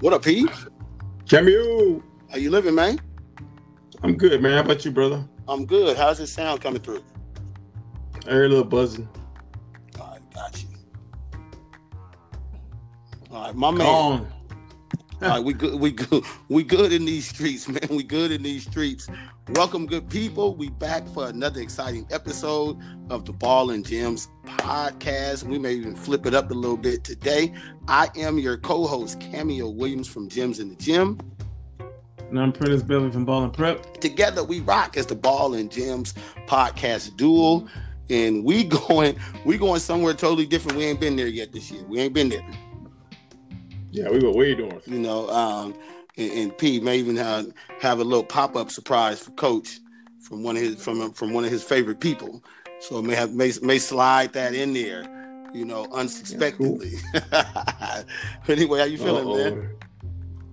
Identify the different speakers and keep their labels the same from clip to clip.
Speaker 1: What up, Pete?
Speaker 2: Cameo.
Speaker 1: How you living, man?
Speaker 2: I'm good, man. How about you, brother?
Speaker 1: I'm good. How's this sound coming through?
Speaker 2: I heard a little buzzing.
Speaker 1: All right, got you. All right, my man. All right, we good. We good. We good in these streets, man. We good in these streets. Welcome, good people. We back for another exciting episode of the Ball and Gems podcast. We may even flip it up a little bit today. I am your co-host, Cameo Williams from Gems in the Gym.
Speaker 2: And I'm Prentice Belly from Ball and Prep.
Speaker 1: Together we rock as the Ball and Gems podcast duel. And we going, we going somewhere totally different. We ain't been there yet this year. We ain't been there.
Speaker 2: Yeah, we go way north.
Speaker 1: You know, um, and, and P may even have, have a little pop up surprise for Coach from one of his from from one of his favorite people. So may have may, may slide that in there, you know, unexpectedly. anyway, how you feeling,
Speaker 2: Uh-oh.
Speaker 1: man?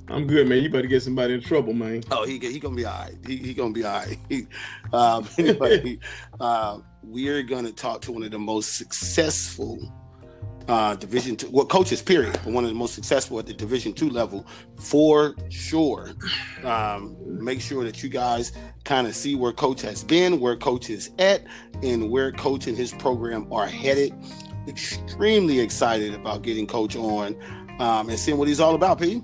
Speaker 2: I'm good, man. You better get somebody in trouble, man.
Speaker 1: Oh, he he gonna be all right. He, he gonna be all right. um, anyway, uh, we're gonna talk to one of the most successful uh, Division two, well, coaches, period, but one of the most successful at the Division two level for sure. Um, make sure that you guys kind of see where Coach has been, where Coach is at, and where Coach and his program are headed. Extremely excited about getting Coach on um, and seeing what he's all about, P.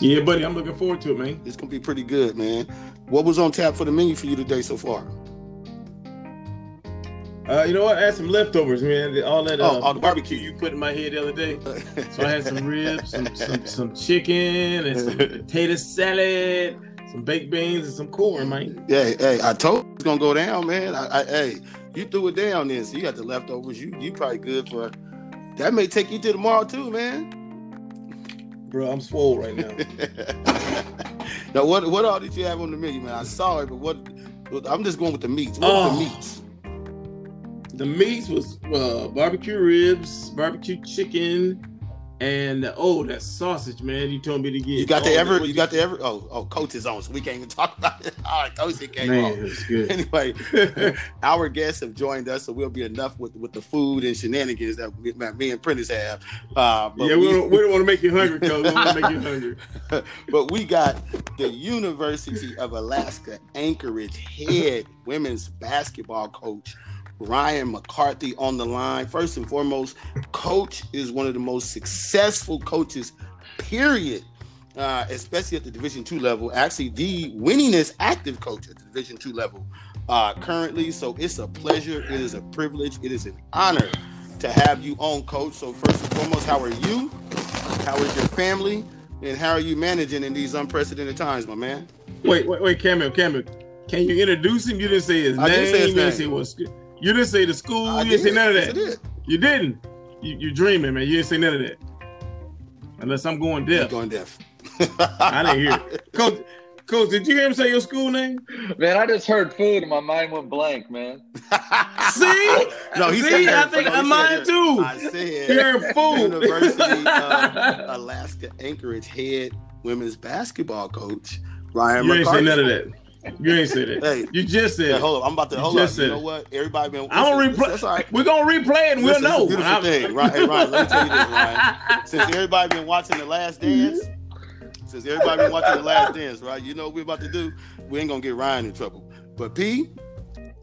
Speaker 2: Yeah, buddy, I'm looking forward to it, man.
Speaker 1: It's gonna be pretty good, man. What was on tap for the menu for you today so far?
Speaker 2: Uh, you know what? I had some leftovers, man. All that uh,
Speaker 1: Oh, all the barbecue.
Speaker 2: you put in my head the other day. So I had some ribs, some, some some chicken, and some potato salad, some baked beans, and some corn, man.
Speaker 1: yeah, hey, I told you it's gonna go down, man. I, I, hey, you threw it down then, so you got the leftovers. You you probably good for that. May take you to tomorrow too, man.
Speaker 2: Bro, I'm swole right now.
Speaker 1: now, what what all did you have on the menu, man? I saw it, but what? I'm just going with the meats. What are the
Speaker 2: Oh.
Speaker 1: meats?
Speaker 2: The meats was uh, barbecue ribs, barbecue chicken, and oh, that sausage, man! You told me to get.
Speaker 1: You got the
Speaker 2: oh,
Speaker 1: ever?
Speaker 2: what
Speaker 1: You got the ever? Oh, oh, coach is on, so we can't even talk about it. All right, coach it came
Speaker 2: Man,
Speaker 1: on.
Speaker 2: good.
Speaker 1: Anyway, our guests have joined us, so we'll be enough with with the food and shenanigans that me, me and Prentice have. Uh, but
Speaker 2: yeah, we, don't, we don't want to make you hungry, cuz. We don't want to make you hungry.
Speaker 1: but we got the University of Alaska Anchorage head women's basketball coach Ryan McCarthy on the line. First and foremost, coach is one of the most successful coaches, period. Uh, especially at the Division two level, actually the winningest active coach at the Division two level uh, currently. So it's a pleasure, it is a privilege, it is an honor to have you on, Coach. So first and foremost, how are you? How is your family? And how are you managing in these unprecedented times, my man?
Speaker 2: Wait, wait, wait, Camille, Camille. Can you introduce him? You didn't say his
Speaker 1: I
Speaker 2: name.
Speaker 1: did say his
Speaker 2: you didn't
Speaker 1: name.
Speaker 2: say what school. You didn't say the school.
Speaker 1: I
Speaker 2: you didn't say none of
Speaker 1: Yes,
Speaker 2: that.
Speaker 1: I did.
Speaker 2: You didn't. You, you dreaming, man. You didn't say none of that. Unless I'm going
Speaker 1: You're
Speaker 2: deaf.
Speaker 1: going deaf.
Speaker 2: I didn't hear it. Coach, Coach, did you hear him say your school name?
Speaker 3: Man, I just heard food and my mind went blank, man.
Speaker 2: See?
Speaker 1: no, he
Speaker 2: See,
Speaker 1: said
Speaker 2: I think I
Speaker 1: said
Speaker 2: mine too.
Speaker 1: I said
Speaker 2: You're a fool.
Speaker 1: University of Alaska Anchorage head women's basketball coach Ryan
Speaker 2: You ain't say
Speaker 1: McCarthy.
Speaker 2: none of that. You ain't said it.
Speaker 1: Hey,
Speaker 2: You just said
Speaker 1: Hey,
Speaker 2: it.
Speaker 1: hold up. I'm about to
Speaker 2: You
Speaker 1: hold up. You know
Speaker 2: it.
Speaker 1: what? Everybody been.
Speaker 2: I don't
Speaker 1: listen,
Speaker 2: replay.
Speaker 1: That's all right.
Speaker 2: We're gonna replay it and we'll
Speaker 1: Listen,
Speaker 2: know.
Speaker 1: beautiful
Speaker 2: I'm-
Speaker 1: thing. Right, hey, Ryan, let me tell you this, Ryan. Since everybody been watching The Last Dance, mm-hmm. since everybody been watching The Last Dance, right? You know what we're about to do? We ain't gonna get Ryan in trouble. But P,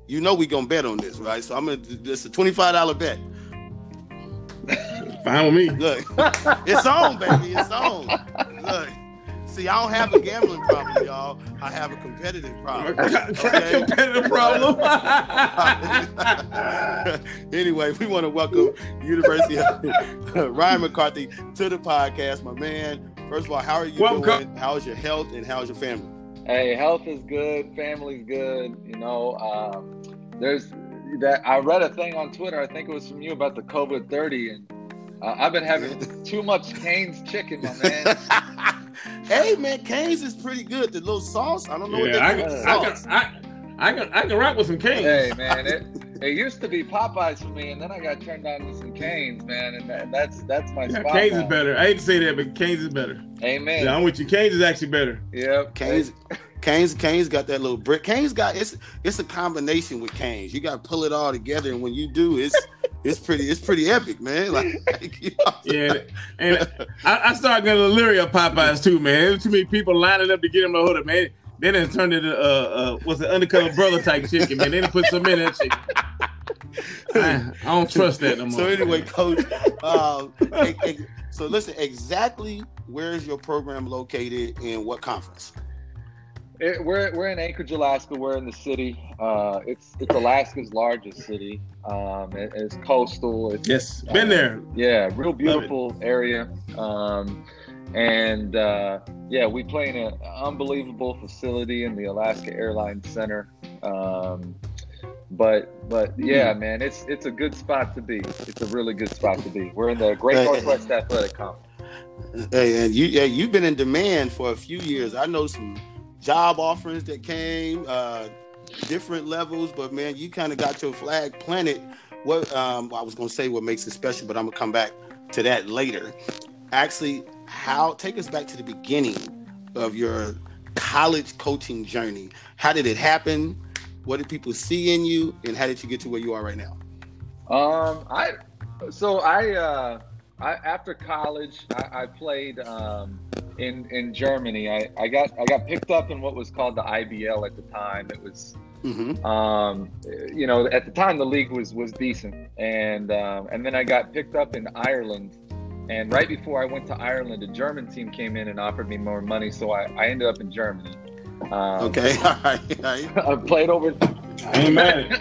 Speaker 1: you know we gonna bet on this, right? So I'm gonna. It's a twenty five dollar bet.
Speaker 2: Fine with me.
Speaker 1: Look, it's on, baby. It's on. Look. See, I don't have a gambling problem, y'all. I have a competitive problem. Okay?
Speaker 2: Competitive problem.
Speaker 1: anyway, we want to welcome University of Ryan McCarthy to the podcast, my man. First of all, how are you
Speaker 2: Welcome.
Speaker 1: doing? How's your health and how's your family?
Speaker 3: Hey, health is good, family's good. You know, um, there's that. I read a thing on Twitter. I think it was from you about the COVID thirty, and uh, I've been having too much Cane's chicken, my man.
Speaker 1: hey man, Cane's is pretty good. The little sauce, I don't know
Speaker 2: yeah,
Speaker 1: what they
Speaker 2: can, I,
Speaker 1: sauce.
Speaker 2: can, I, I can, I can rock with some canes.
Speaker 3: hey, man, it, it used to be Popeyes for me, and then I got turned on to some Cane's, man, and that, that's that's my
Speaker 2: Yeah,
Speaker 3: spot.
Speaker 2: Canes is better. I hate to say that, but Canes is better.
Speaker 3: Amen.
Speaker 2: Yeah, I'm with you. Canes is actually better.
Speaker 3: Yep.
Speaker 1: Cane's, Cane's, Cane's got that little brick. Cane's got it's it's a combination with Cane's. You got to pull it all together, and when you do, it's it's pretty it's pretty epic, man. Like, you
Speaker 2: know. yeah, and I, I started getting leery of Popeyes too, man. There's too many people lining up to get him to order, man. Then it turned into uh, uh what's the undercover brother type chicken, man. They didn't put some in that chicken. I, I, don't trust that no more.
Speaker 1: So anyway, coach. Um, so listen, exactly where is your program located and what conference?
Speaker 3: It, we're we're in Anchorage, Alaska. We're in the city. Uh, it's it's Alaska's largest city. Um, it, it's coastal. It's,
Speaker 2: yes, been uh, there.
Speaker 3: Yeah, real beautiful area. Um, and uh, yeah, we play in an unbelievable facility in the Alaska Airlines Center. Um, but but yeah, man, it's it's a good spot to be. It's a really good spot to be. We're in the Great Northwest Athletic Conference.
Speaker 1: Hey, and you yeah, you've been in demand for a few years. I know some job offerings that came, uh, different levels, but man, you kind of got your flag planted. What um, I was going to say what makes it special, but I'm gonna come back to that later. Actually, how take us back to the beginning of your college coaching journey. How did it happen? What did people see in you, and how did you get to where you are right now?
Speaker 3: Um, I so I uh, I after college I, I played um, in in Germany. I, I got I got picked up in what was called the IBL at the time. It was mm-hmm. um, you know at the time the league was was decent, and um, and then I got picked up in Ireland and right before I went to Ireland, a German team came in and offered me more money, so I, I ended up in Germany.
Speaker 1: Um, okay, all right.
Speaker 3: I played over.
Speaker 2: Amen.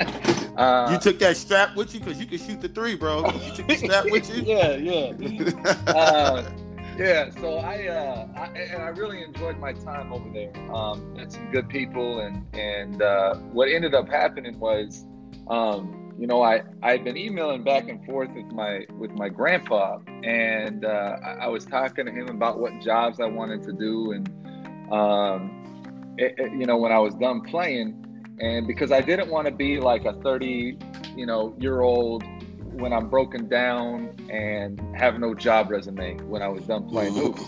Speaker 1: uh, you took that strap with you because you could shoot the three, bro. You took the strap with you.
Speaker 3: yeah, yeah. uh, yeah, so I, uh, I, and I really enjoyed my time over there. Um, met some good people, and and uh, what ended up happening was, um, you know, I I'd been emailing back and forth with my with my grandpa, and uh, I, I, was talking to him about what jobs I wanted to do, and um, it, it, you know, when I was done playing, and because I didn't want to be like a thirty, you know, year old when I'm broken down and have no job resume when I was done playing hoops.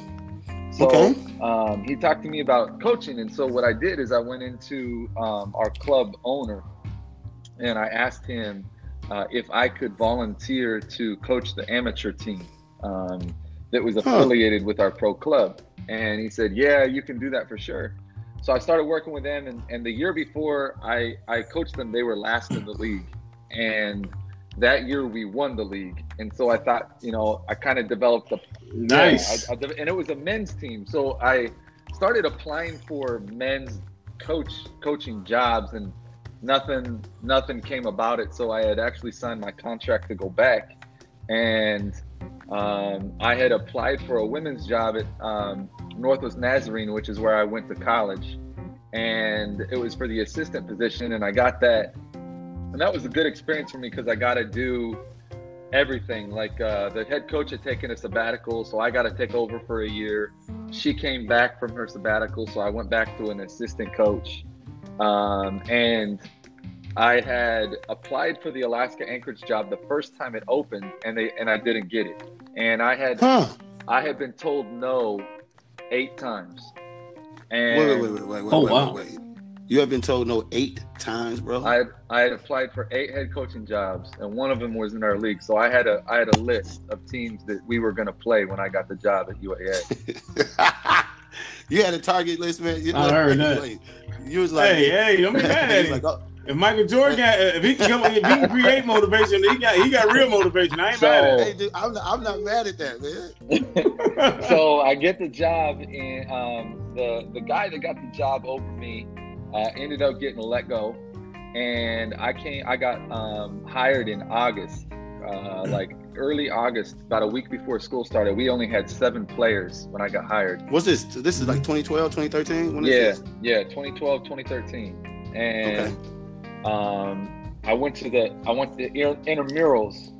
Speaker 3: So okay. um, he talked to me about coaching, and so what I did is I went into um, our club owner and I asked him uh, if I could volunteer to coach the amateur team um, that was affiliated huh. with our pro club. And he said, Yeah, you can do that for sure. So I started working with them. And, and the year before I, I coached them, they were last in the league. And that year we won the league. And so I thought, you know, I kind of developed a
Speaker 2: nice.
Speaker 3: Yeah, I, I, and it was a men's team. So I started applying for men's coach coaching jobs and nothing nothing came about it. So I had actually signed my contract to go back, and um, I had applied for a women's job at um, Northwest Nazarene, which is where I went to college, and it was for the assistant position, and I got that, and that was a good experience for me because I got to do everything. Like uh, the head coach had taken a sabbatical, so I got to take over for a year. She came back from her sabbatical, so I went back to an assistant coach. Um, and I had applied for the Alaska Anchorage job the first time it opened, and they and I didn't get it. And I had huh. I had been told no eight times.
Speaker 1: And wait, wait, wait, wait, wait, oh, wait, wow. wait, wait. You have been told no eight times, bro.
Speaker 3: I I had applied for eight head coaching jobs, and one of them was in our league. So I had a I had a list of teams that we were going to play when I got the job at UAA.
Speaker 1: you had a target list, man.
Speaker 2: You, I heard that.
Speaker 1: You was like,
Speaker 2: hey, hey, don't be mad. like, oh, if Michael Jordan got, if he can come, if he can create motivation, he got he got real motivation. I ain't so, mad at
Speaker 1: it. Hey, dude, I'm, not, I'm not mad at that, man.
Speaker 3: so I get the job, and um, the the guy that got the job over me uh, ended up getting let go, and I came. I got um, hired in August, uh, like early August, about a week before school started. We only had seven players when I got hired.
Speaker 1: What's this? This is like 2012, 2013? When
Speaker 3: yeah, yeah, 2012, 2013. And okay. Um, I went to the I went to the intramurals,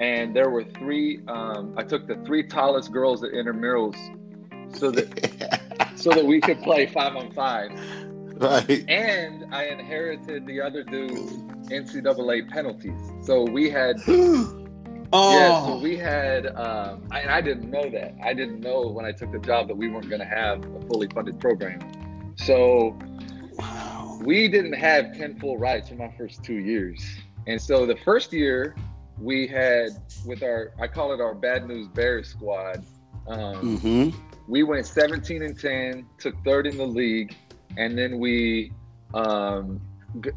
Speaker 3: and there were three. Um, I took the three tallest girls at intramurals, so that so that we could play five on five.
Speaker 1: Right.
Speaker 3: And I inherited the other dude's NCAA penalties. So we had
Speaker 2: Oh.
Speaker 3: Yeah, so we had, um, I, and I didn't know that. I didn't know when I took the job that we weren't going to have a fully funded program. So. We didn't have 10 full rides for my first two years. And so the first year, we had with our I call it our bad news Bears squad. Um,
Speaker 1: Mm-hmm.
Speaker 3: we went 17 and 10, took third in the league, and then we um, g-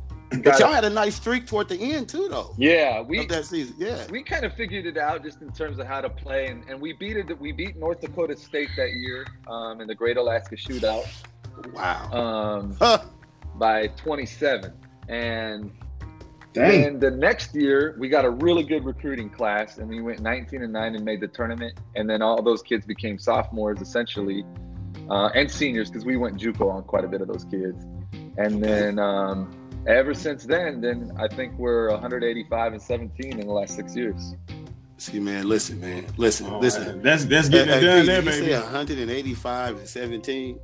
Speaker 1: But y'all had a nice streak toward the end too, though.
Speaker 3: yeah we
Speaker 1: that season. Yeah.
Speaker 3: we kind of figured it out just in terms of how to play, and, and we beat it. We beat North Dakota State that year um, in the Great Alaska Shootout
Speaker 1: Wow.
Speaker 3: um,
Speaker 1: Huh.
Speaker 3: By 27, and
Speaker 2: Dang.
Speaker 3: then the next year we got a really good recruiting class, and we went 19 and 9 and made the tournament, and then all those kids became sophomores essentially, uh, and seniors because we went JUCO on quite a bit of those kids, and then. Um, Ever since then, then I think we're 185 and 17 in the last six years.
Speaker 1: See, man, listen, man, listen,
Speaker 2: Oh,
Speaker 1: listen.
Speaker 2: That's that's getting
Speaker 1: Hey,
Speaker 2: it done
Speaker 1: Pete,
Speaker 2: there,
Speaker 1: you say
Speaker 2: baby.
Speaker 1: 185 and 17.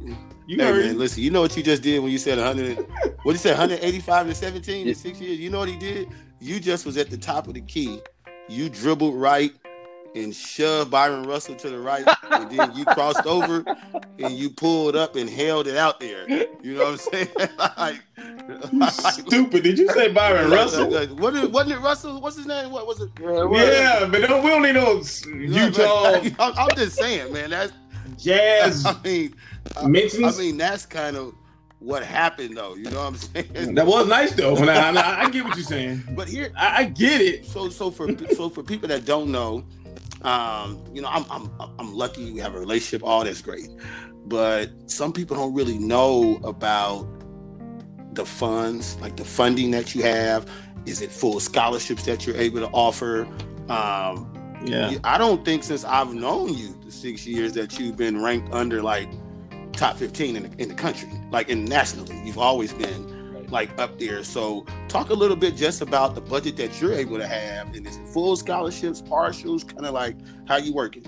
Speaker 2: You
Speaker 1: hey,
Speaker 2: heard
Speaker 1: man, listen. You know what you just did when you said 100? what did you said? 185 and 17 in six years. You know what he did? You just was at the top of the key. You dribbled right and shoved Byron Russell to the right, and then you crossed over and you pulled up and held it out there. You know what I'm saying? like,
Speaker 2: You stupid. Did you say Byron Russell?
Speaker 1: What is, wasn't it Russell? What's his name? What was it?
Speaker 2: Yeah, but don't, we don't need no Utah
Speaker 1: I'm, I'm just saying, man. That's
Speaker 2: Jazz
Speaker 1: I mean, I,
Speaker 2: mentions.
Speaker 1: I mean, that's kind of what happened, though. You know what I'm saying?
Speaker 2: that was nice though. I, I, I get what you're saying.
Speaker 1: But here,
Speaker 2: I, I get it.
Speaker 1: so so for so for people that don't know, um, you know, I'm I'm I'm lucky we have a relationship. All that's great, but some people don't really know about the funds, like the funding that you have. Is it full scholarships that you're able to offer? Um,
Speaker 2: Yeah.
Speaker 1: I don't think since I've known you the six years that you've been ranked under like top 15 in the, in the country, like internationally. You've always been like up there. So talk a little bit just about the budget that you're able to have. And is it full scholarships, partials, kind of like how you working?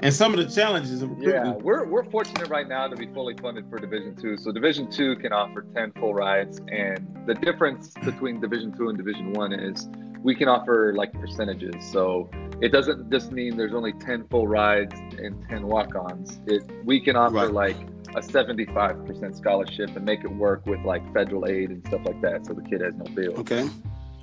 Speaker 2: And some of the challenges of.
Speaker 3: Yeah, we're, we're fortunate right now to be fully funded for Division Two. So Division Two can offer ten full rides, and the difference between Division Two and Division One is we can offer like percentages. So it doesn't just mean there's only ten full rides and ten walk-ons. It we can offer
Speaker 1: Right.
Speaker 3: like a 75% scholarship and make it work with like federal aid and stuff like that, so the kid has no bill.
Speaker 1: Okay.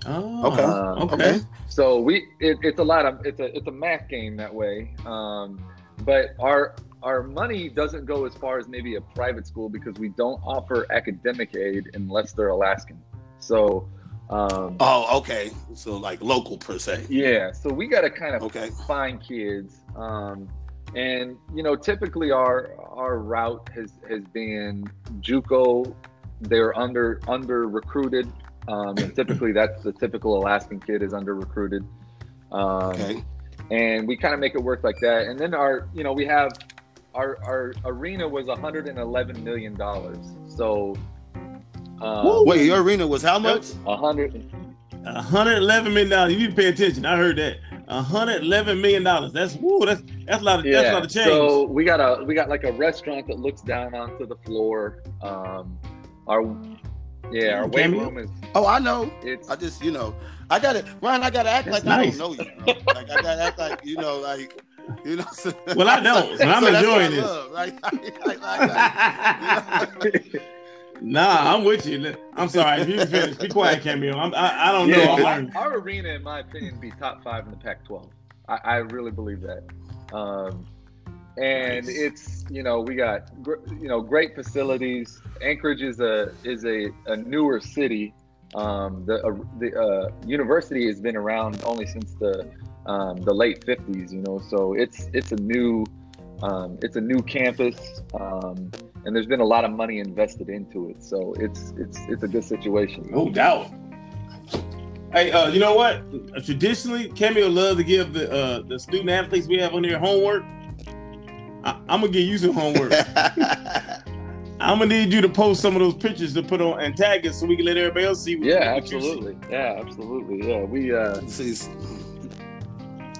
Speaker 2: Oh,
Speaker 1: Okay.
Speaker 3: Um,
Speaker 2: okay.
Speaker 1: Okay.
Speaker 3: So we it, it's a lot of it's a it's a math game that way. Um, but our our money doesn't go as far as maybe a private school because we don't offer academic aid unless they're Alaskan. So um,
Speaker 1: Oh, okay. So like local per se.
Speaker 3: yeah, so we got to kind of
Speaker 1: Okay.
Speaker 3: find kids. Um, and you know, typically our our route has has been JUCO. They're under under recruited. Um, and typically, that's the typical Alaskan kid is under recruited. Um,
Speaker 1: Okay.
Speaker 3: and we kind of make it work like that. And then our, you know, we have our our arena was 111 million dollars. So, um,
Speaker 1: Wait, your arena was how much?
Speaker 3: A 100.
Speaker 2: 111 million dollars. You need to pay attention. I heard that. 111 million dollars. That's woo. That's that's a lot of that's a
Speaker 3: Yeah.
Speaker 2: lot of change.
Speaker 3: So we got a we got like a restaurant that looks down onto the floor. Um, our yeah, our weight
Speaker 2: Cameo?
Speaker 3: room is
Speaker 1: Oh, I know.
Speaker 3: it's
Speaker 1: I just, you know, I gotta, Ryan, I gotta act like
Speaker 2: nice.
Speaker 1: I don't know you. bro. Like I gotta act like, you know, like, you know. So,
Speaker 2: Well, I don't, so I'm
Speaker 1: that's what
Speaker 2: enjoying this.
Speaker 1: love, Like, like, like, like,
Speaker 2: nah, I'm with you. I'm sorry. If you finish, be quiet, Cameo. I'm, I, I don't know.
Speaker 3: yeah,
Speaker 2: I'm
Speaker 3: our, our arena, in my opinion, be top five in the Pac-12. I, I really believe that. Um, and
Speaker 2: Nice.
Speaker 3: it's you know we got gr- you know great facilities. Anchorage is a is a, a newer city. Um, the uh, the uh, university has been around only since the um, the late 50s. You know, so it's it's a new um, it's a new campus. Um, and there's been a lot of money invested into it, so it's it's it's a good situation.
Speaker 2: No doubt. Hey, uh, you know what? Traditionally, Cameo loves to give the uh, the student athletes we have on their homework. I, I'm gonna give you some homework. I'm gonna need you to post some of those pictures to put on and tag us so we can let everybody else see. What,
Speaker 3: Yeah,
Speaker 2: what you see.
Speaker 3: absolutely. Yeah, absolutely. Yeah, we uh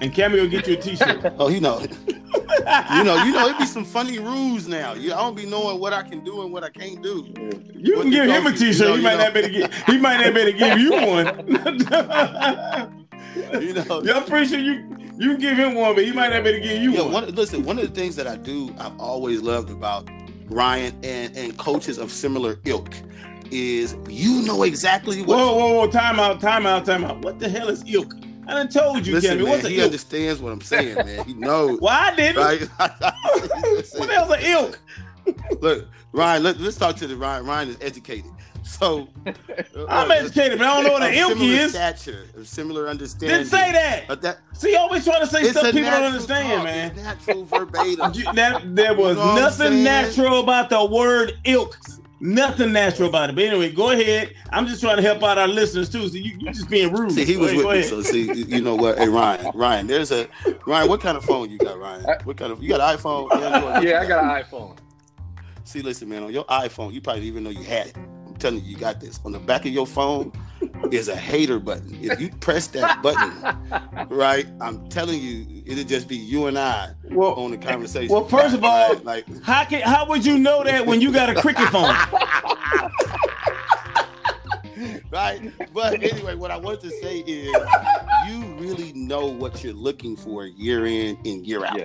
Speaker 2: And Cameo get you a T-shirt.
Speaker 1: oh, you know, you know, you know, it be some funny rules now. You, I don't be knowing what I can do and what I can't do.
Speaker 2: You
Speaker 1: What
Speaker 2: can give him a T-shirt.
Speaker 1: you know,
Speaker 2: he might
Speaker 1: know.
Speaker 2: not better get. He might not better give you one.
Speaker 1: You know,
Speaker 2: yeah, I'm pretty sure you you can give him one, but he might not better give you
Speaker 1: Yeah,
Speaker 2: one.
Speaker 1: one, listen, one of the things that I do, I've always loved about Ryan and, and coaches of similar ilk is you know exactly what.
Speaker 2: Whoa, whoa, whoa! Time out, time out, time out. What the hell is ilk? I done told you,
Speaker 1: Listen,
Speaker 2: Kevin.
Speaker 1: man,
Speaker 2: What's
Speaker 1: he
Speaker 2: ilk?
Speaker 1: understands what I'm saying, man. He knows.
Speaker 2: Well, I didn't.
Speaker 1: right?
Speaker 2: what the hell's an ilk?
Speaker 1: Look, Ryan. Let, us talk to the Ryan. Ryan is educated, so
Speaker 2: I'm educated, but I don't know what an
Speaker 1: of
Speaker 2: ilk
Speaker 1: similar
Speaker 2: is.
Speaker 1: Stature, of similar understanding.
Speaker 2: Didn't say that.
Speaker 1: But that
Speaker 2: See, you always trying to say stuff people don't understand,
Speaker 1: talk.
Speaker 2: man.
Speaker 1: It's natural verbatim.
Speaker 2: You- That, there was
Speaker 1: You know
Speaker 2: nothing natural about the word ilk. Nothing natural about it. But anyway, go ahead. I'm just trying to help out our listeners too. So you, you just being rude.
Speaker 1: See, he
Speaker 2: Go
Speaker 1: was
Speaker 2: ahead,
Speaker 1: with me. So see, you you know what? Hey, Ryan, Ryan, there's a Ryan. What kind of phone you got, Ryan? What kind of you got? An iPhone? Android?
Speaker 3: Yeah, I got an iPhone.
Speaker 1: See, listen, man. On your iPhone, you probably didn't even know you had it. I'm telling you, you got this. On the back of your phone is a hater button. If you press that button, right, I'm telling you, it'll just be you and I
Speaker 2: Well,
Speaker 1: on the conversation.
Speaker 2: well, first of all,
Speaker 1: Right? like
Speaker 2: how can how would you know that when you got a cricket phone?
Speaker 1: right? But anyway, what I want to say is you really know what you're looking for year in and year out.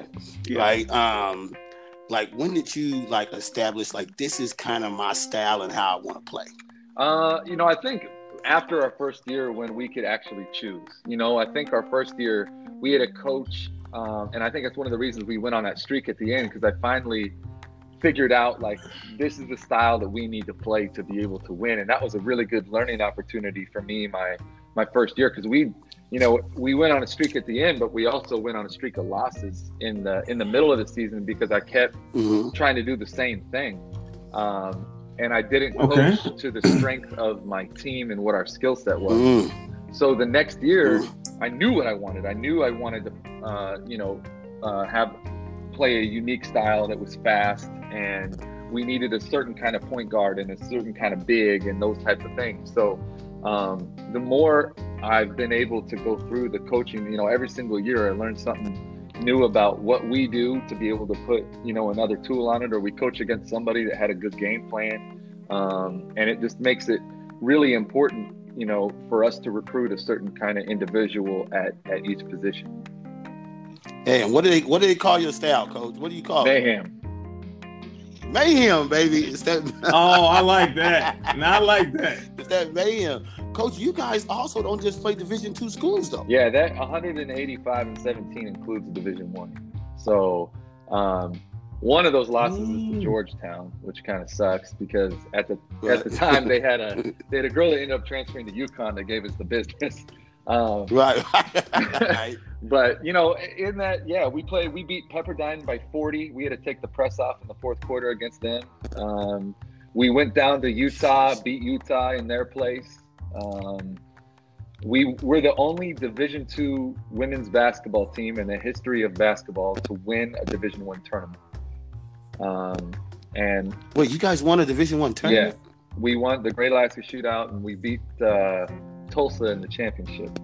Speaker 3: Yeah.
Speaker 1: Right? Um, like when did you like establish like this is kind of my style and how I want to play?
Speaker 3: Uh, you know, I think after our first year when we could actually choose, you know, I think our first year we had a coach, um, and I think that's one of the reasons we went on that streak at the end because I finally figured out like this is the style that we need to play to be able to win, and that was a really good learning opportunity for me my my first year because we, you know, we went on a streak at the end, but we also went on a streak of losses in the in the middle of the season because I kept
Speaker 1: Mhm.
Speaker 3: trying to do the same thing. Um, and I didn't
Speaker 2: Okay.
Speaker 3: coach to the strength of my team and what our skill set was.
Speaker 1: Mm.
Speaker 3: So the next year, I knew what I wanted. I knew I wanted to, uh, you know, uh, have play a unique style that was fast, and we needed a certain kind of point guard and a certain kind of big and those types of things. So um, the more I've been able to go through the coaching, you know, every single year I learned something new about what we do to be able to put, you know, another tool on it, or we coach against somebody that had a good game plan, um, and it just makes it really important, you know, for us to recruit a certain kind of individual at at each position.
Speaker 1: Hey, and what do they what do they call your style, coach? What do you call it?
Speaker 3: Mayhem.
Speaker 1: Mayhem, baby. It's that
Speaker 2: Oh, I like that. And I like that.
Speaker 1: it's that mayhem. Coach, you guys also don't just play Division two schools though.
Speaker 3: Yeah, that 185 and 17 includes Division One. So um, one of those losses is
Speaker 2: Mm.
Speaker 3: to Georgetown, which kind of sucks because at the
Speaker 1: Right.
Speaker 3: at the time they had a they had a girl that ended up transferring to UConn that gave us the business. Um,
Speaker 1: Right. right.
Speaker 3: but you know, in that, yeah, we played. We beat Pepperdine by 40. We had to take the press off in the fourth quarter against them. Um, we went down to Utah, beat Utah in their place. Um, we were the only Division two women's basketball team in the history of basketball to win a Division one tournament. Um, and
Speaker 1: Wait, you guys won a Division one tournament?
Speaker 3: Yeah, we won the Great Alaska Shootout, and we beat uh, Tulsa in the championship.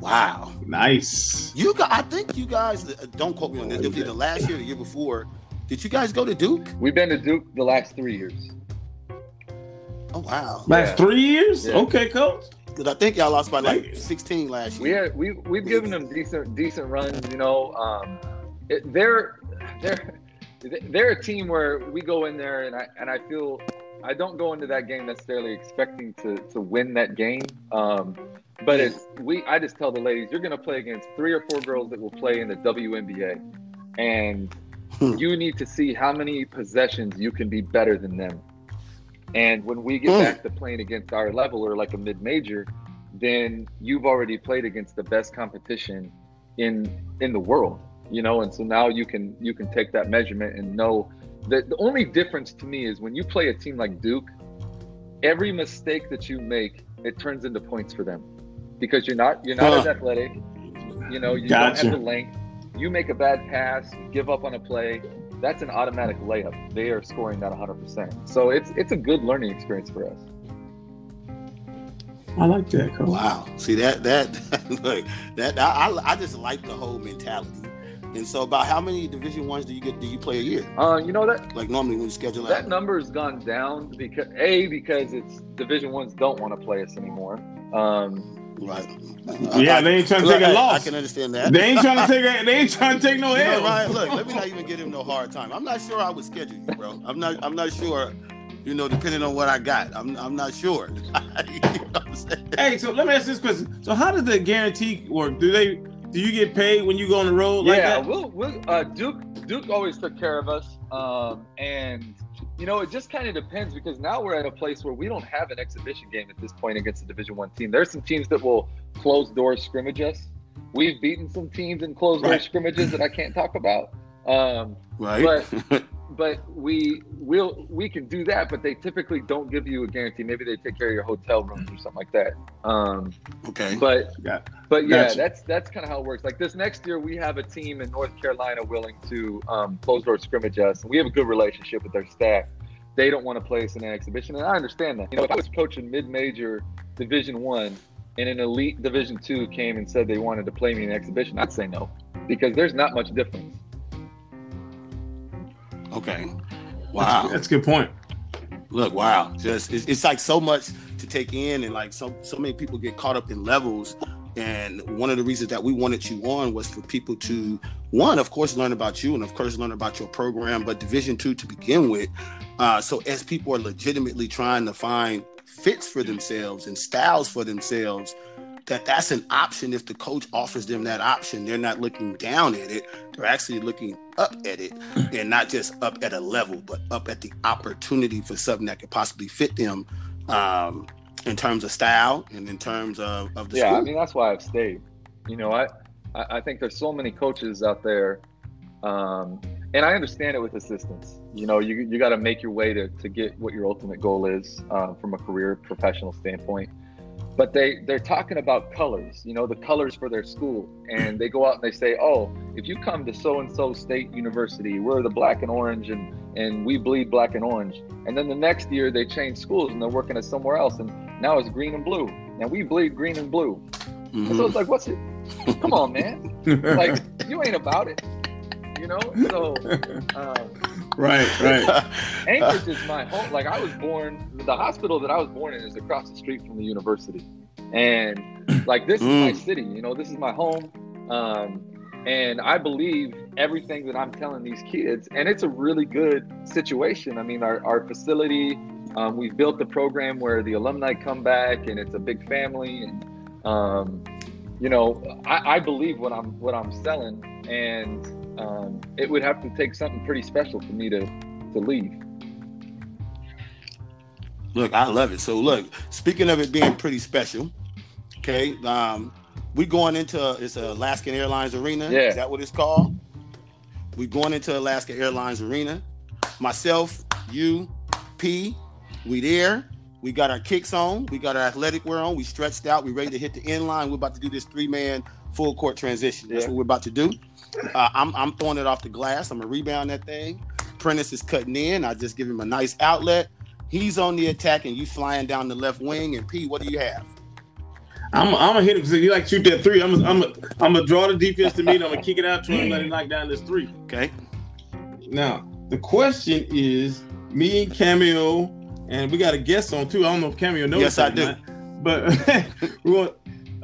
Speaker 1: Wow.
Speaker 2: Nice.
Speaker 1: You got I think you guys uh, don't quote me on this. It was either last year or the year before. Did you guys go to Duke?
Speaker 3: We've been to Duke the last three years.
Speaker 1: Oh wow.
Speaker 2: Last
Speaker 3: Yeah.
Speaker 2: three years?
Speaker 3: Yeah.
Speaker 2: Okay, coach.
Speaker 1: Because I think y'all lost by like
Speaker 2: Like-
Speaker 1: 16 last year.
Speaker 3: We
Speaker 1: year.
Speaker 3: had, we we've given them decent decent runs. You know, um, it, they're they're they're a team where we go in there and I and I feel I don't go into that game necessarily expecting to to win that game. Um, but it's we I just tell the ladies you're going to play against three or four girls that will play in the WNBA, and
Speaker 1: Hmm.
Speaker 3: you need to see how many possessions you can be better than them. And when we get
Speaker 1: Hmm.
Speaker 3: back to playing against our level or like a mid major, then you've already played against the best competition in in the world you know and so now you can you can take that measurement and know that the only difference to me is when you play a team like duke every mistake that you make it turns into points for them because you're not you're not
Speaker 1: Huh.
Speaker 3: as athletic you know you
Speaker 2: Gotcha.
Speaker 3: don't have the length you make a bad pass give up on a play that's an automatic layup they are scoring that 100% so it's it's a good learning experience for us
Speaker 2: I like that, coach.
Speaker 1: Wow. See that that look that I, I I just like the whole mentality. And so about how many division ones do you get do you play a year?
Speaker 3: uh, you know that
Speaker 1: Like normally when you schedule
Speaker 3: That
Speaker 1: out.
Speaker 3: number has gone down because a because it's Division ones don't want to play us anymore. Um,
Speaker 1: Right.
Speaker 2: Yeah, they ain't trying to take a
Speaker 1: I-
Speaker 2: loss.
Speaker 1: I can understand that.
Speaker 2: They ain't trying to take a, they ain't trying to take no
Speaker 1: You know, Ryan, look, let me not even give him no hard time. I'm not sure I would schedule you, bro. I'm not. I'm not sure You know, depending on what I got, I'm I'm not sure. you know
Speaker 2: hey, so let me ask this question. So how does the guarantee work? Do they do you get paid when you go on the road?
Speaker 3: Yeah,
Speaker 2: like that?
Speaker 3: we'll, we'll uh, Duke Duke always took care of us, um, and you know it just kind of depends because now we're at a place where we don't have an exhibition game at this point against a Division One team. There's some teams that will close doors scrimmage us. We've beaten some teams in closed door
Speaker 2: Right.
Speaker 3: scrimmages that I can't talk about. Um,
Speaker 1: right?
Speaker 3: but we will we can do that, but they typically don't give you a guarantee. Maybe they take care of your hotel rooms or something like that. Um,
Speaker 1: okay.
Speaker 3: but
Speaker 2: yeah
Speaker 3: but yeah,
Speaker 2: Gotcha.
Speaker 3: that's that's kind of how it works. Like this next year, we have a team in North Carolina willing to um, close door scrimmage us. We have a good relationship with their staff. They don't want to play us in an exhibition, and I understand that. You know, if I was coaching mid-major Division One, and an elite Division Two came and said they wanted to play me in an exhibition, I'd say no because there's not much difference.
Speaker 1: Okay. Wow.
Speaker 2: That's a good point.
Speaker 1: Look, wow. Just it's, it's like so much to take in, and like so so many people get caught up in levels. And one of the reasons that we wanted you on was for people to one, of course, learn about you, and of course, learn about your program, but Division two to begin with. Uh, so as people are legitimately trying to find fits for themselves and styles for themselves, that that's an option if the coach offers them that option. They're not looking down at it; they're actually looking up at it, and not just up at a level, but up at the opportunity for something that could possibly fit them um, in terms of style and in terms of, of the
Speaker 3: yeah,
Speaker 1: school.
Speaker 3: I mean that's why I've stayed. You know, I I I think there's so many coaches out there, um, and I understand it with assistants. You know, you you got to make your way to to get what your ultimate goal is uh, from a career professional standpoint. But they they're talking about colors. You know, the colors for their school, and they go out and they say, oh, if you come to so and so state university, we're the black and orange, and and we bleed black and orange. And then the next year they change schools and they're working at somewhere else, and now it's green and blue. And we bleed green and blue. And so
Speaker 1: Mhm.
Speaker 3: it's like, what's it? Come on, man. Like, you ain't about it. You know? So, um,
Speaker 2: right, right.
Speaker 3: Anchorage is my home. Like, I was born, the hospital that I was born in is across the street from the university. And, like, this is my
Speaker 1: Mm.
Speaker 3: city. You know, this is my home. Um, and I believe everything that I'm telling these kids. And it's a really good situation. I mean, our, our facility, um, we've built the program where the alumni come back and it's a big family. And, um, you know, I, I believe what I'm what I'm selling, and um, it would have to take something pretty special for me to to leave.
Speaker 1: Look, I love it. So look, speaking of it being pretty special, okay, um, we going into it's Alaskan Airlines Arena.
Speaker 3: Yeah.
Speaker 1: Is that what it's called? We going into Alaska Airlines Arena. Myself, you, P, we there. We got our kicks on. We got our athletic wear on. We stretched out. We ready to hit the end line. We're about to do this three man full court transition. That's
Speaker 3: Yeah.
Speaker 1: what we're about to do. Uh, I'm, I'm throwing it off the glass. I'm gonna rebound that thing. Prentice is cutting in. I just give him a nice outlet. He's on the attack, and you flying down the left wing. And P, what do you have?
Speaker 2: I'm, I'm gonna hit him because you like shoot that three. I'm, I'm, I'm gonna draw the defense to me. And I'm gonna kick it out to him, let him knock down this three.
Speaker 1: Okay.
Speaker 2: Now the question is, me and Cameo, and we got a guest on too. I don't know if Cameo knows.
Speaker 1: Yes, I
Speaker 2: or not, but we want.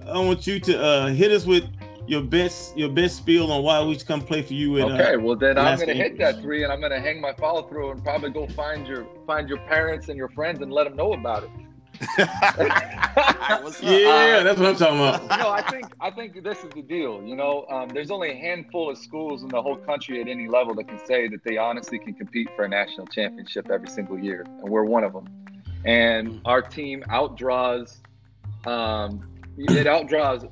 Speaker 2: I want you to uh, hit us with your best your best spiel on why we should come play for you. At,
Speaker 3: Okay,
Speaker 2: uh,
Speaker 3: well then I'm gonna hit that three, and I'm gonna hang my follow through, and probably go find your find your parents and your friends and let them know about it.
Speaker 1: What's up?
Speaker 2: yeah, that's what I'm talking about.
Speaker 3: no, I think I think this is the deal. You know, um, there's only a handful of schools in the whole country at any level that can say that they honestly can compete for a national championship every single year, and we're one of them. And our team outdraws, um, it outdraws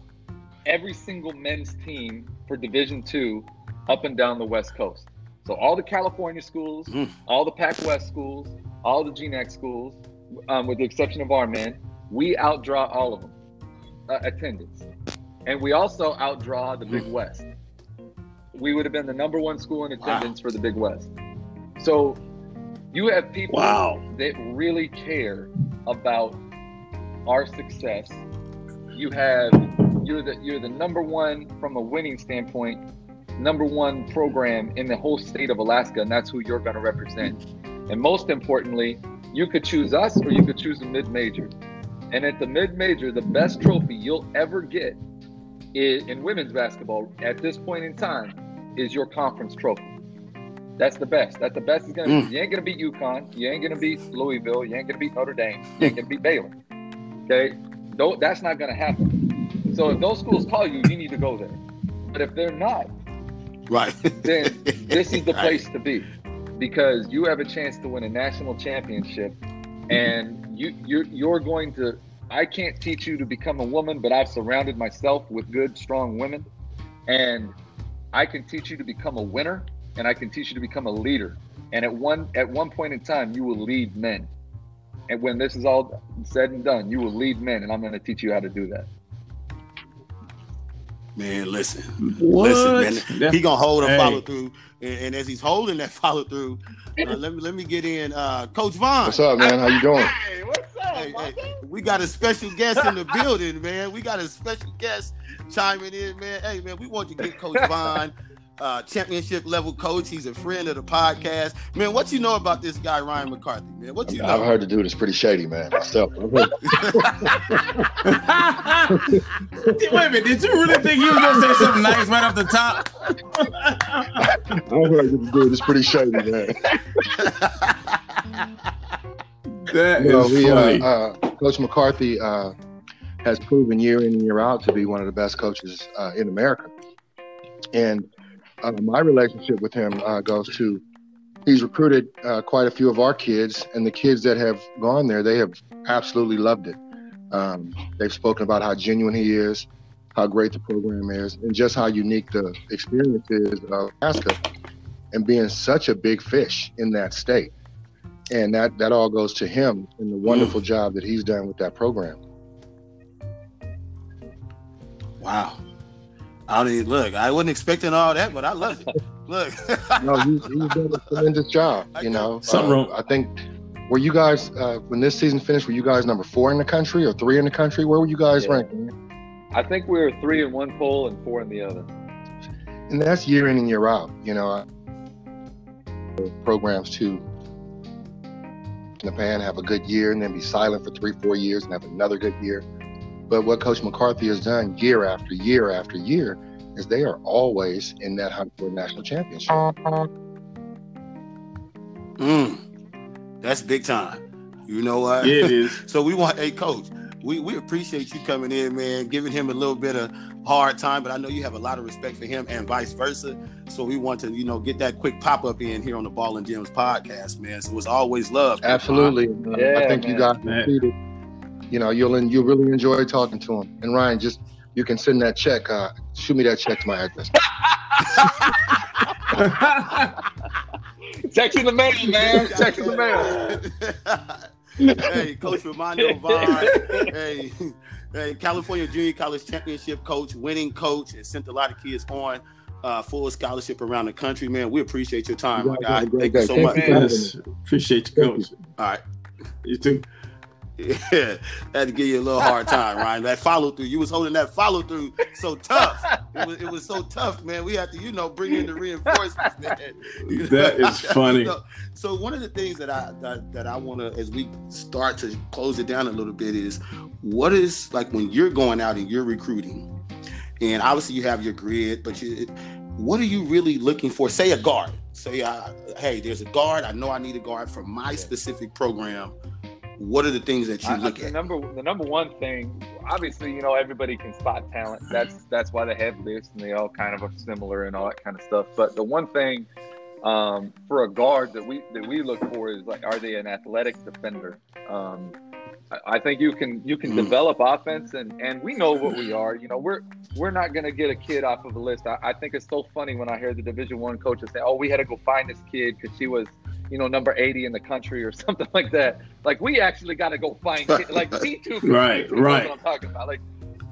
Speaker 3: every single men's team for Division Two up and down the West Coast. So all the California schools,
Speaker 1: Mm.
Speaker 3: all the Pac West schools, all the GNAC schools, um, with the exception of our men, we outdraw all of them uh, attendance. And we also outdraw the Big West. We would have been the number one school in
Speaker 1: Wow.
Speaker 3: attendance for the Big West. So you have people
Speaker 2: Wow.
Speaker 3: that really care about our success. You have you're the you're the number one from a winning standpoint, number one program in the whole state of Alaska, and that's who you're going to represent. And most importantly, you could choose us or you could choose a mid major. And at the mid major, the best trophy you'll ever get is, in women's basketball at this point in time is your conference trophy. That's the best. That's the best is gonna.
Speaker 1: Mm.
Speaker 3: You ain't gonna beat UConn. You ain't gonna beat Louisville. You ain't gonna beat Notre Dame. You ain't gonna beat Baylor. Okay, Tho- that's not gonna happen. So if those schools call you, you need to go there. But if they're not,
Speaker 1: Right.
Speaker 3: then this is the
Speaker 1: Right.
Speaker 3: place to be because you have a chance to win a national championship and you you're, you're going to i can't teach you to become a woman but i've surrounded myself with good strong women and i can teach you to become a winner and i can teach you to become a leader and at one at one point in time you will lead men and when this is all said and done you will lead men and i'm going to teach you how to do that
Speaker 1: Man, listen.
Speaker 2: What?
Speaker 1: Listen, man. He gonna hold a
Speaker 2: Hey.
Speaker 1: follow through, and, and as he's holding that follow through, uh, let me let me get in, uh, Coach Vaughn.
Speaker 4: What's up, man? How you doing?
Speaker 3: hey what's up
Speaker 1: Hey, hey, we got a special guest in the building, man. We got a special guest chiming in, man. Hey, man, we want to get Coach Vaughn, uh, championship level coach. He's a friend of the podcast, man. What you know about this guy, Ryan McCarthy, man? What you
Speaker 4: I've
Speaker 1: know?
Speaker 4: heard the dude is pretty shady, man. Myself.
Speaker 2: Wait a minute, did you really think he was gonna say something nice right off the top?
Speaker 4: I've heard the dude is pretty shady, man.
Speaker 2: That
Speaker 4: You know,
Speaker 2: is
Speaker 4: we,
Speaker 2: funny.
Speaker 4: uh, uh, Coach McCarthy uh, has proven year in and year out to be one of the best coaches uh, in America. And uh, my relationship with him uh, goes to he's recruited uh, quite a few of our kids, and the kids that have gone there, they have absolutely loved it. Um, they've spoken about how genuine he is, how great the program is, and just how unique the experience is of Alaska and being such a big fish in that state. And that, that all goes to him and the wonderful job that he's done with that program.
Speaker 1: wow. I don't look. I wasn't expecting all that, but I love it. Look.
Speaker 4: No, he's, he's done a tremendous job. You
Speaker 1: know.
Speaker 4: know,
Speaker 2: Something
Speaker 4: Uh,
Speaker 2: wrong.
Speaker 4: I think were you guys uh, when this season finished? Were you guys number four in the country or three in the country? Where were you guys
Speaker 3: Yeah.
Speaker 4: ranked?
Speaker 3: i think we were three in one poll and four in the other
Speaker 4: And that's year in and year out. You know, I- programs too. In the pan have a good year and then be silent for three, four years and have another good year. But what Coach McCarthy has done year after year after year is they are always in that hunt for a national championship.
Speaker 1: Mm, that's big time. You know what?
Speaker 2: Yeah, it is.
Speaker 1: So we want, hey, coach, we, we appreciate you coming in, man, giving him a little bit of hard time, but I know you have a lot of respect for him and vice versa. So we want to, you know, get that quick pop up in here on the Ball and Gems podcast, man. So it's always love.
Speaker 4: Absolutely.
Speaker 3: Yeah,
Speaker 4: I think you
Speaker 3: man.
Speaker 4: guys
Speaker 2: Man.
Speaker 4: succeeded. You know, you'll you'll really enjoy talking to him. And Ryan, just you can send that check. Uh, shoot me that check to my address.
Speaker 3: Text in the mail, man.
Speaker 1: Vaughn.
Speaker 3: Text in the mail.
Speaker 1: hey, Coach Romano Vaughn. hey, hey, California Junior College Championship coach, winning coach, and sent a lot of kids on uh, full scholarship around the country. Man, we appreciate your time,
Speaker 4: You guys
Speaker 1: guy.
Speaker 4: have a great
Speaker 1: Thank you so
Speaker 4: Thank
Speaker 1: much.
Speaker 4: you for having
Speaker 2: Yes. Appreciate you, coach.
Speaker 1: All right.
Speaker 2: You too.
Speaker 1: Yeah, had to give you a little hard time, Ryan. That follow through, you was holding that follow through so tough. It was, it was so tough, man. We had to, you know, bring in the reinforcements, man.
Speaker 2: That is funny.
Speaker 1: You know, so one of the things that I that, that I want to, as we start to close it down a little bit, is what is like when you're going out and you're recruiting, and obviously you have your grid, but you, what are you really looking for? Say a guard. Say, uh, hey, there's a guard. I know I need a guard for my specific program. What are the things that you
Speaker 3: I-
Speaker 1: look
Speaker 3: the
Speaker 1: at?
Speaker 3: number the number one thing, obviously, you know, everybody can spot talent. That's that's why they have lists and they all kind of are similar and all that kind of stuff. But the one thing um, for a guard that we that we look for is like, are they an athletic defender? Um, I, I think you can you can
Speaker 1: Mhm.
Speaker 3: develop offense and and we know what we are. You know, we're we're not going to get a kid off of a list. I, I think it's so funny when I hear the Division One coaches say, "Oh, we had to go find this kid because she was." You know, number eighty in the country or something like that. Like we actually got to go find kids. like D two.
Speaker 2: Right, right.
Speaker 3: What I'm talking about. Like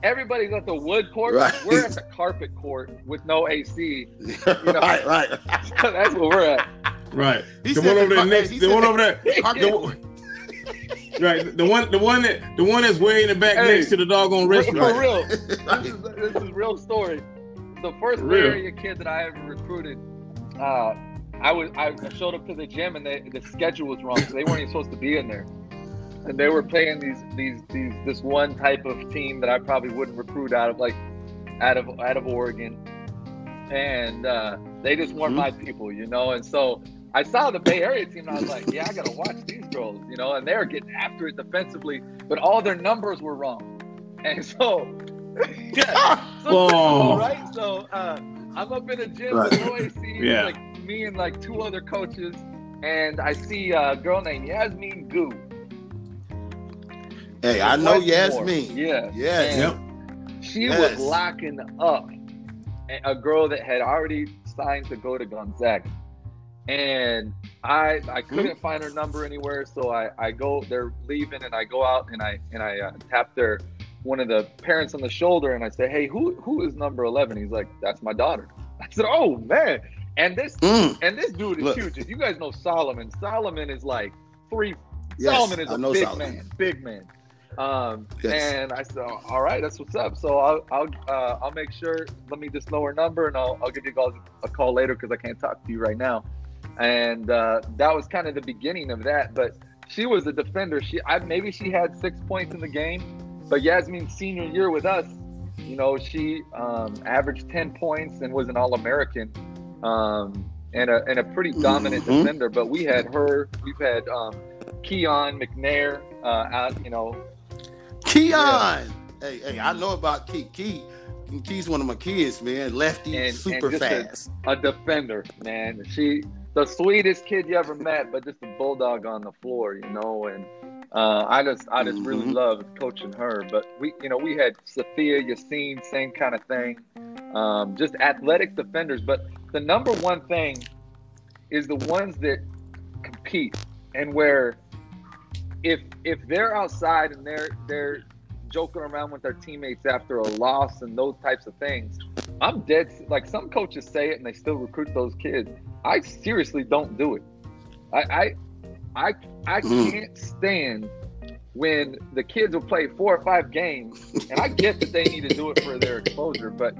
Speaker 3: everybody's at the wood court.
Speaker 1: Right.
Speaker 3: We're at the carpet court with no AC.
Speaker 1: right, right.
Speaker 3: That's where we're at.
Speaker 2: Right.
Speaker 1: He
Speaker 2: the one over there next.
Speaker 1: he
Speaker 2: The one over there. The, right. The one. The one that. The one that's way in the back
Speaker 3: Hey.
Speaker 2: next to the doggone
Speaker 3: For,
Speaker 2: restaurant.
Speaker 3: for real. This is this is real story. The first Bay. Area kid that I ever recruited, uh, I was I showed up to the gym and they, the schedule was wrong. So they weren't even supposed to be in there, and they were playing these these these this one type of team that I probably wouldn't recruit out of like out of out of Oregon, and uh, They just weren't
Speaker 1: Mhm.
Speaker 3: my people, you know. And so I saw the Bay Area team, and I was like, yeah, I gotta watch these girls, you know. And they were getting after it defensively, but all their numbers were wrong. And so, yeah, so,
Speaker 2: Whoa.
Speaker 3: right. So uh, I'm up in a gym
Speaker 1: Right.
Speaker 3: with OAC,
Speaker 2: Yeah.
Speaker 3: like me and like two other coaches, and I see a girl named Yasmin Goo.
Speaker 1: Hey, I know
Speaker 3: Westmore.
Speaker 1: Yasmin.
Speaker 3: Yeah.
Speaker 1: Yes.
Speaker 2: Yep.
Speaker 3: She
Speaker 1: Yes.
Speaker 3: was locking up a- a girl that had already signed to go to Gonzaga. And I I couldn't find her number anywhere, so I, I go they're leaving and I go out and I and I uh, tap their one of the parents on the shoulder and I say, Hey, who who is number eleven? He's like, That's my daughter. I said, Oh man. And this
Speaker 1: Mm,
Speaker 3: and this dude is
Speaker 1: Look.
Speaker 3: huge. If you guys know Solomon, Solomon is like three
Speaker 1: yes,
Speaker 3: Solomon is
Speaker 1: I
Speaker 3: a big
Speaker 1: Solomon.
Speaker 3: man, big man. Um,
Speaker 1: Yes.
Speaker 3: and I said, "All right, that's what's up." So I'll I'll uh, I'll make sure. Let me just know her number, and I'll I'll give you guys a call later because I can't talk to you right now. And uh, that was kind of the beginning of that. But she was a defender. She I, maybe she had six points in the game, but Yasmin's senior year with us, you know, she um, averaged ten points and was an All American. Um, and a, and a pretty dominant
Speaker 1: Mhm.
Speaker 3: defender, but we had her. We've had um, Keon McNair uh, out, you know,
Speaker 1: Keon. Hey, hey, I know about Key. Key, Key's one of my kids, man. Lefty,
Speaker 3: And-
Speaker 1: super
Speaker 3: and just a-
Speaker 1: fast.
Speaker 3: a defender, man. She the sweetest kid you ever met, but just a bulldog on the floor, you know. And uh, I just I just really
Speaker 1: Mhm.
Speaker 3: loved coaching her. But we you know we had Sophia Yassine, same kind of thing. Um, just athletic defenders. But the number one thing is the ones that compete and where if if they're outside and they're they're joking around with their teammates after a loss and those types of things I'm dead. Like some coaches say it, and they still recruit those kids. I seriously don't do it. I I I, I
Speaker 1: Mm.
Speaker 3: can't stand when the kids will play four or five games, and I get that they need to do it for their exposure, but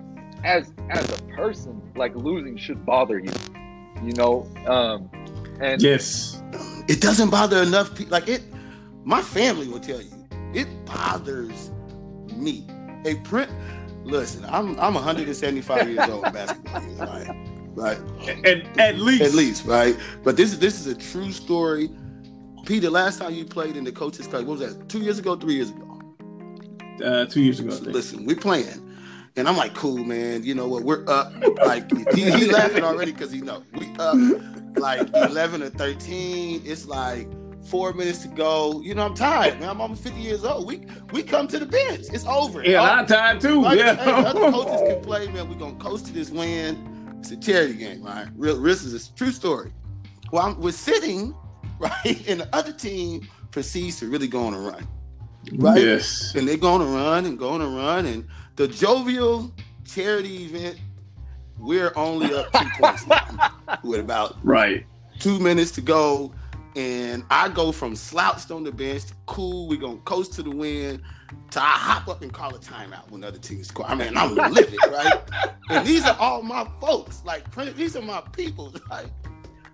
Speaker 3: as as a person, like losing should bother you, you know. Um, and
Speaker 2: Yes.
Speaker 1: It doesn't bother enough people. Like it, my family will tell you, it bothers me. A print. Listen, I'm I'm 175 years old basketball. years, Right, right.
Speaker 2: At, least.
Speaker 1: At least, right. But this is this is a true story. Peter, last time you played in the coaches club, what was that? Two years ago, three years ago.
Speaker 2: Uh, two years ago.
Speaker 1: Listen, we're playing. And I'm like, cool, man. You know what? We're up. Like he, he laughing already because he know we up like 11 or 13. It's like four minutes to go. You know, I'm tired, man. I'm almost 50 years old. We we come to the bench. It's over.
Speaker 2: Yeah, I'm tired too.
Speaker 1: like,
Speaker 2: yeah.
Speaker 1: hey, other coaches can play, man. We're gonna coast to this win. It's a charity game, right? Real this is a true story. Well, I'm, we're sitting, right, and the other team proceeds to really go on a run. Right?
Speaker 2: Yes.
Speaker 1: and they're going to run and going to run and the jovial charity event we're only up two points now with about
Speaker 2: Right.
Speaker 1: two minutes to go and i go from slouched on the bench to cool we're gonna coast to the win to i hop up and call a timeout when the other team score i mean i'm livid right and these are all my folks like these are my people like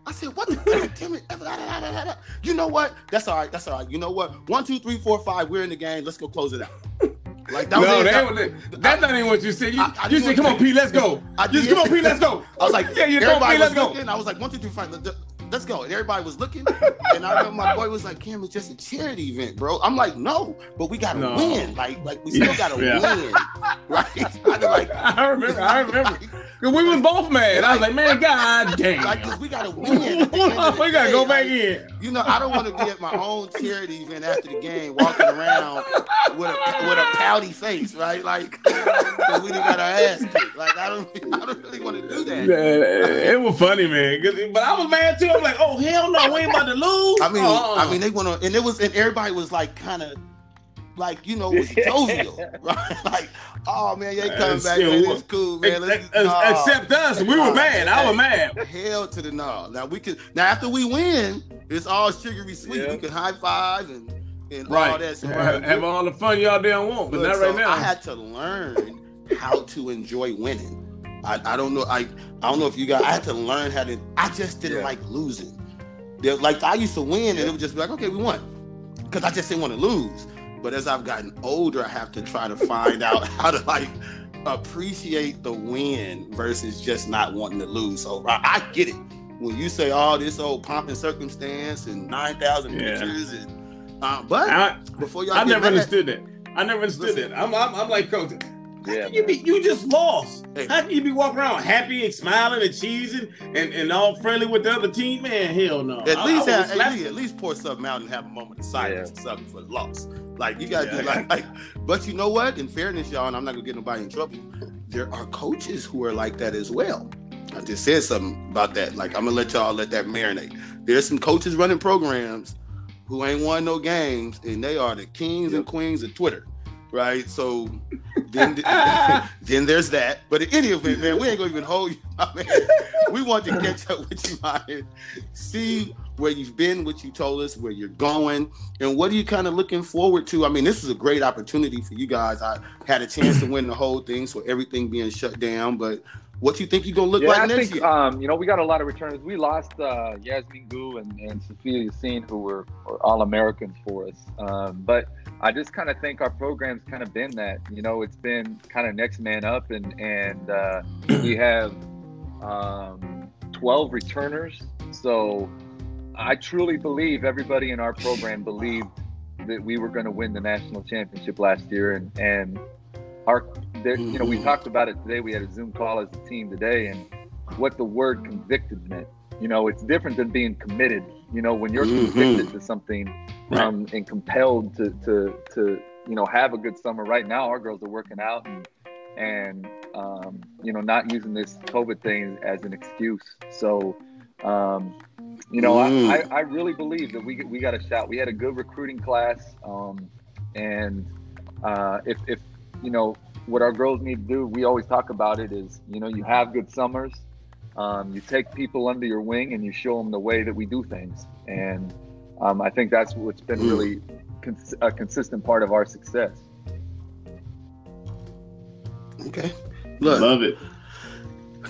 Speaker 1: I said, what the damn it? You know what? That's all right. That's all right. You know what? One, two, three, four, five. We're in the game. Let's go close it out. Like that was
Speaker 2: no,
Speaker 1: it.
Speaker 2: that, that's not even what you said. You,
Speaker 1: I- I
Speaker 2: you said, "Come on, P, let's go."
Speaker 1: I
Speaker 2: Just come on, P, let's go.
Speaker 1: I was like,
Speaker 2: "Yeah, you know, P, let's
Speaker 1: was
Speaker 2: go."
Speaker 1: I was like, one, two, three, five. Let- Let's go. And everybody was looking. And I remember my boy was like, Cam, it's just a charity event, bro. I'm like, no, but we gotta
Speaker 2: No.
Speaker 1: win. Like, like we still gotta
Speaker 2: yeah.
Speaker 1: win. Right? I like,
Speaker 2: I remember. I remember. 'Cause we was both mad. I was like, "Man, god damn."
Speaker 1: like, 'cause we gotta win. at the end of the
Speaker 2: we gotta go back
Speaker 1: Like,
Speaker 2: in.
Speaker 1: You know, I don't want to be at my own charity event after the game, walking around with a with a pouty face, right? Like we got our ass kicked. Like I don't, I don't really want to do that.
Speaker 2: Yeah, it was funny, man. But I was mad too. I'm like, "Oh hell no, we ain't about to lose."
Speaker 1: I mean,
Speaker 2: Uh-uh.
Speaker 1: I mean, they went on, and it was, and everybody was like, kind of, like you know, was jovial, right? Like, oh man, yeah, coming back, man, it's cool, man. Let's, nah.
Speaker 2: Except us, we were mad. I was mad.
Speaker 1: Hell to the no. Now we can. Now after we win, it's all sugary sweet.
Speaker 3: Yeah.
Speaker 1: We can high five and and all
Speaker 2: Right.
Speaker 1: that. So,
Speaker 2: have, have all the fun y'all damn want, but
Speaker 1: Look,
Speaker 2: not
Speaker 1: so
Speaker 2: right now.
Speaker 1: I had to learn how to enjoy winning. I, I don't know. I I don't know if you guys. I had to learn how to. I just didn't
Speaker 3: Yeah.
Speaker 1: like losing. They're, like I used to win, and it would just be like, okay, we won, because I just didn't want to lose. But as I've gotten older, I have to try to find out how to like appreciate the win versus just not wanting to lose. So I, I get it when you say all this old pomp and circumstance and nine thousand
Speaker 2: Yeah.
Speaker 1: pictures and uh, but
Speaker 2: I,
Speaker 1: before y'all
Speaker 2: I
Speaker 1: get
Speaker 2: never
Speaker 1: mad-
Speaker 2: understood that. I never understood
Speaker 1: Listen.
Speaker 2: that. I'm, I'm, I'm like, coach, how
Speaker 3: Yeah,
Speaker 2: can you be? You just lost.
Speaker 1: Hey.
Speaker 2: How can you be walking around happy and smiling and cheesing and, and all friendly with the other team? Man, hell no.
Speaker 1: At
Speaker 2: I-
Speaker 1: least
Speaker 2: I
Speaker 1: have, at least, at least pour something out and have a moment of silence
Speaker 3: Yeah.
Speaker 1: or something for the loss. Like you gotta
Speaker 2: Yeah.
Speaker 1: do like, like but you know what? In fairness, y'all, and I'm not gonna get nobody in trouble. There are coaches who are like that as well. I just said something about that. Like I'm gonna let y'all let that marinate. There's some coaches running programs who ain't won no games, and they are the kings and queens of Twitter. Right. So then then there's that. But in any event, man, we ain't gonna even hold you. I mean, we want to catch up with you, man. See where you've been, what you told us, where you're going, and what are you kind of looking forward to? I mean, this is a great opportunity for you guys. I had a chance to win the whole thing, so everything being shut down. But what do you think you're gonna look
Speaker 3: yeah,
Speaker 1: like
Speaker 3: I
Speaker 1: next
Speaker 3: think
Speaker 1: year?
Speaker 3: um, you know we got a lot of returners. We lost uh, Yasmin Gu and, and Sophia Yassine, who were, were all Americans for us. Um, but I just kind of think our program's kind of been that. You know, it's been kind of next man up, and and uh, we have um, 12 returners. So I truly believe everybody in our program believed that we were going to win the national championship last year, and and our there, you know we
Speaker 1: Mhm.
Speaker 3: talked about it today. We had a Zoom call as a team today, and what the word convicted meant. You know, it's different than being committed. You know, when you're
Speaker 1: Mhm.
Speaker 3: convicted to something
Speaker 2: Right.
Speaker 3: um, and compelled to, to to you know have a good summer. Right now, our girls are working out and and um, you know not using this COVID thing as an excuse. So. Um, you know,
Speaker 1: Mm.
Speaker 3: I, I, I really believe that we we got a shot. We had a good recruiting class, um, and uh, if if you know what our girls need to do, we always talk about it. Is you know you have good summers, um, you take people under your wing, and you show them the way that we do things. And um, I think that's what's been
Speaker 1: Mm.
Speaker 3: really cons- a consistent part of our success.
Speaker 1: Okay. Look,
Speaker 2: love it.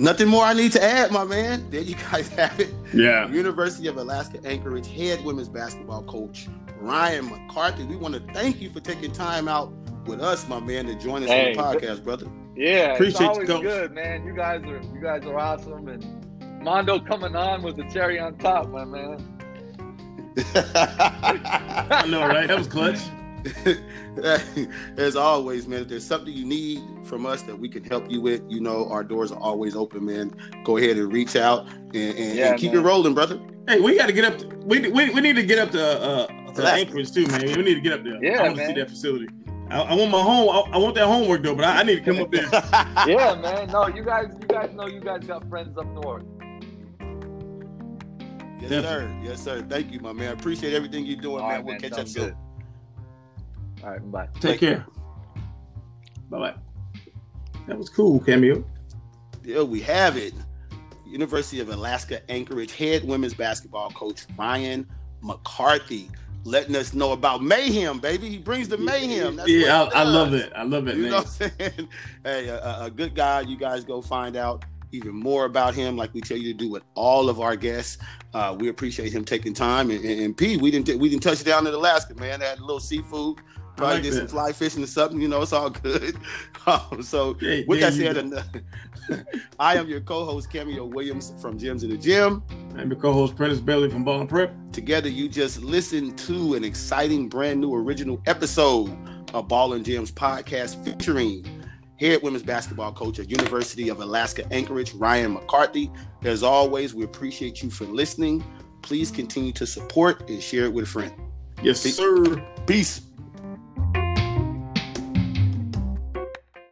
Speaker 1: nothing more I need to add, my man. There you guys have it.
Speaker 2: Yeah.
Speaker 1: University of Alaska Anchorage head women's basketball coach Ryan McCarthy. We want to thank you for taking time out with us, my man, to join us
Speaker 3: Hey,
Speaker 1: on the podcast, brother.
Speaker 3: Yeah,
Speaker 2: Appreciate you,
Speaker 3: it's always
Speaker 2: Coach.
Speaker 3: good, man. You guys are you guys are awesome, and Mondo coming on with the cherry on top, my man.
Speaker 2: I know, right? That was clutch.
Speaker 1: As always, man, if there's something you need from us that we can help you with, you know, our doors are always open, man. Go ahead and reach out and, and,
Speaker 3: Yeah,
Speaker 1: and keep
Speaker 3: man.
Speaker 1: it rolling, brother.
Speaker 2: Hey, we got to get up. To, we, we we need to get up to uh to
Speaker 1: Alaska.
Speaker 2: Anchorage too, man. We need to get up there.
Speaker 3: Yeah,
Speaker 2: I want to see that facility. I, I want my home. I, I want that homework though, but I, I need to come up there.
Speaker 3: yeah, man. No, you guys, you guys know you guys got friends up north.
Speaker 1: Yes,
Speaker 2: Definitely.
Speaker 1: sir. Yes, sir. Thank you, my man. Appreciate everything you're doing,
Speaker 3: All
Speaker 1: man.
Speaker 3: right,
Speaker 1: We'll
Speaker 3: man.
Speaker 1: catch up
Speaker 3: Sounds
Speaker 1: soon.
Speaker 3: Good. All right, bye. Bye.
Speaker 2: Take
Speaker 1: Thank
Speaker 2: care. Bye bye. That was cool, cameo.
Speaker 1: There we have it. University of Alaska Anchorage head women's basketball coach Ryan McCarthy letting us know about mayhem, baby. He brings the mayhem. That's
Speaker 2: yeah,
Speaker 1: what
Speaker 2: I, I love it. I love it,
Speaker 1: You
Speaker 2: man.
Speaker 1: know what I'm saying? Hey, a, a- a good guy. You guys go find out even more about him, like we tell you to do with all of our guests. Uh, we appreciate him taking time. And, and, and P, we didn't we didn't touch down in Alaska, man. Had a little seafood. Probably
Speaker 2: like
Speaker 1: did some fly fishing or something. You know, it's all good. Um, so
Speaker 2: Yeah,
Speaker 1: with that said,
Speaker 2: do.
Speaker 1: I am your co-host Cameo Williams from Gyms in the Gym.
Speaker 2: I'm your co-host Prentice Bailey from Ball and Prep.
Speaker 1: Together, you just listened to an exciting, brand new, original episode of Ball and Gyms podcast featuring head women's basketball coach at University of Alaska Anchorage, Ryan McCarthy. As always, we appreciate you for listening. Please continue to support and share it with a friend.
Speaker 2: Yes, sir.
Speaker 1: Peace.